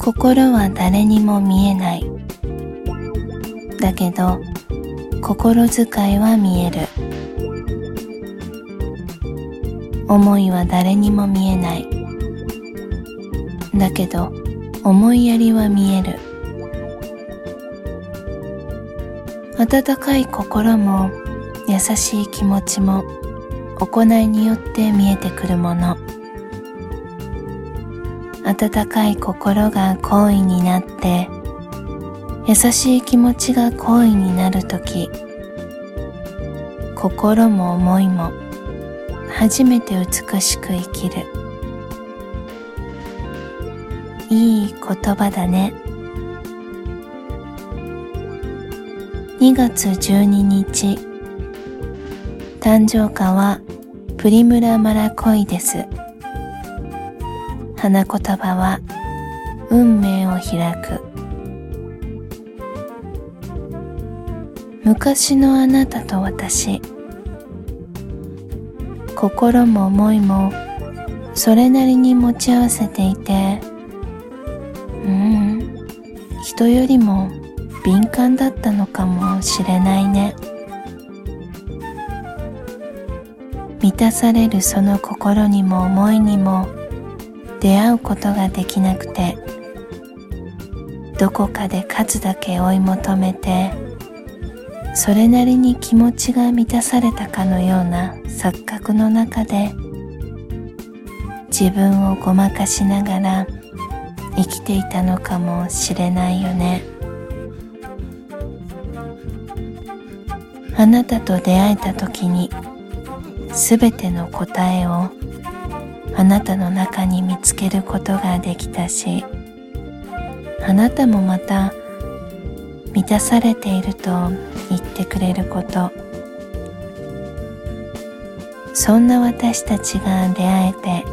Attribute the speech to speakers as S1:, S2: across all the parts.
S1: 心は誰にも見えない。だけど心遣いは見える。思いは誰にも見えない。だけど思いやりは見える。温かい心も優しい気持ちも行いによって見えてくるもの。温かい心が好意になって優しい気持ちが好意になるとき心も思いも初めて美しく生きる。いい言葉だね。2月12日。誕生花はプリムラマラコイです。花言葉は運命を開く。昔のあなたと私。心も思いもそれなりに持ち合わせていてうん人よりも敏感だったのかもしれないね。満たされるその心にも思いにも出会うことができなくてどこかで数だけ追い求めてそれなりに気持ちが満たされたかのような錯覚の中で自分をごまかしながら生きていたのかもしれないよね。あなたと出会えた時にすべての答えをあなたの中に見つけることができたしあなたもまた満たされていると言ってくれること。そんな私たちが出会えて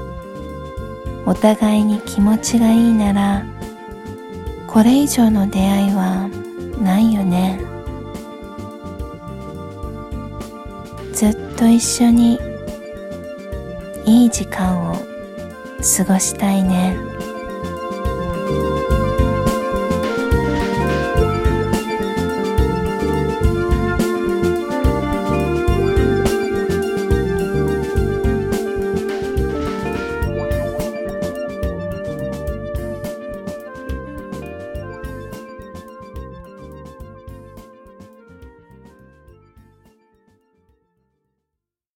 S1: お互いに気持ちがいいならこれ以上の出会いはと一緒にいい時間を過ごしたいね。